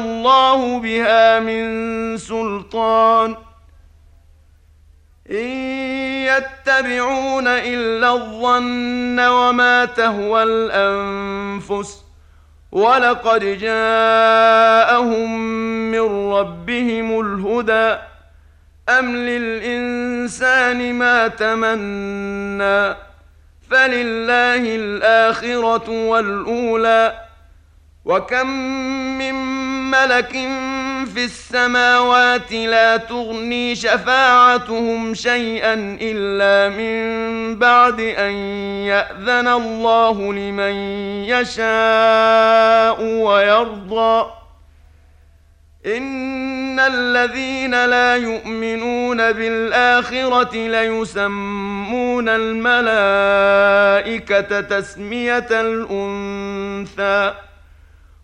الله بها من سلطان. إن يتبعون إلا الظن وما تهوى الأنفس ولقد جاءهم من ربهم الهدى. أم للإنسان ما تمنى فلله الآخرة والأولى. وكم من ملك في السماوات لا تغني شفاعتهم شيئا الا من بعد ان ياذن الله لمن يشاء ويرضى ان الذين لا يؤمنون بالاخره ليسمون الملائكه تسميه الانثى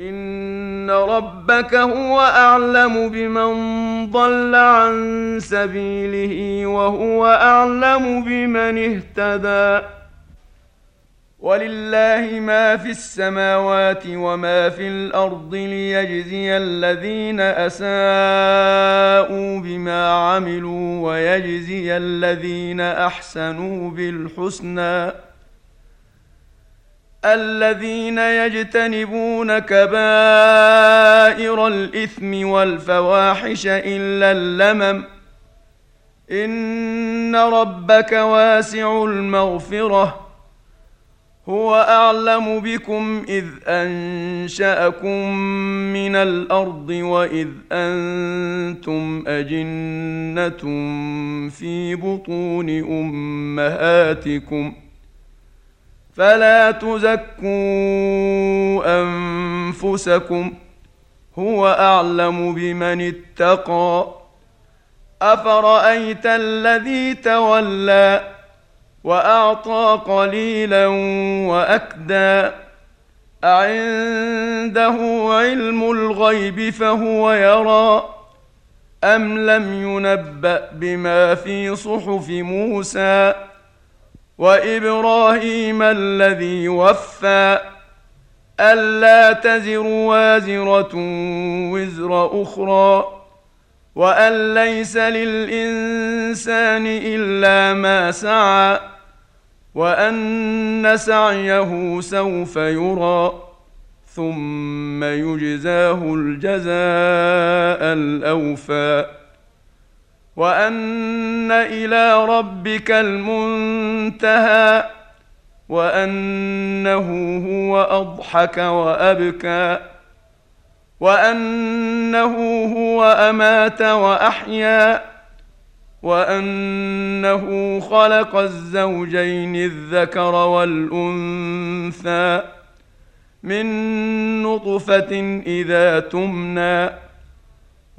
ان ربك هو اعلم بمن ضل عن سبيله وهو اعلم بمن اهتدى ولله ما في السماوات وما في الأرض ليجزي الذين اساءوا بما عملوا ويجزي الذين احسنوا بالحسنى الذين يجتنبون كبائر الإثم والفواحش إلا اللمم. إن ربك واسع المغفرة. هو أعلم بكم إذ أنشأكم من الأرض وإذ أنتم أجنة في بطون أمهاتكم. فلا تزكوا أنفسكم هو أعلم بمن اتقى أفرأيت الذي تولى وأعطى قليلا وأكدى أعنده علم الغيب فهو يرى أم لم ينبأ بما في صحف موسى وإبراهيم الذي وفى ألا تزر وازرة وزر أخرى وأن ليس للإنسان إلا ما سعى وأن سعيه سوف يرى ثم يجزاه الجزاء الأوفى وان إلى ربك المنتهى وانه هو اضحك وابكى وانه هو امات واحيا وانه خلق الزوجين الذكر والانثى من نطفه اذا تمنى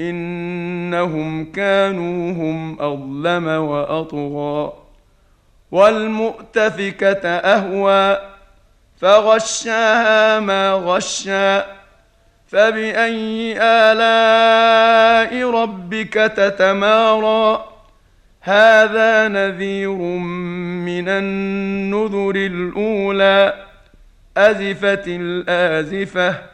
إنهم كانوا هم أظلم وأطغى والمؤتفكة أهوى فغشاها ما غشى فبأي آلاء ربك تتمارى هذا نذير من النذر الأولى أزفت الآزفة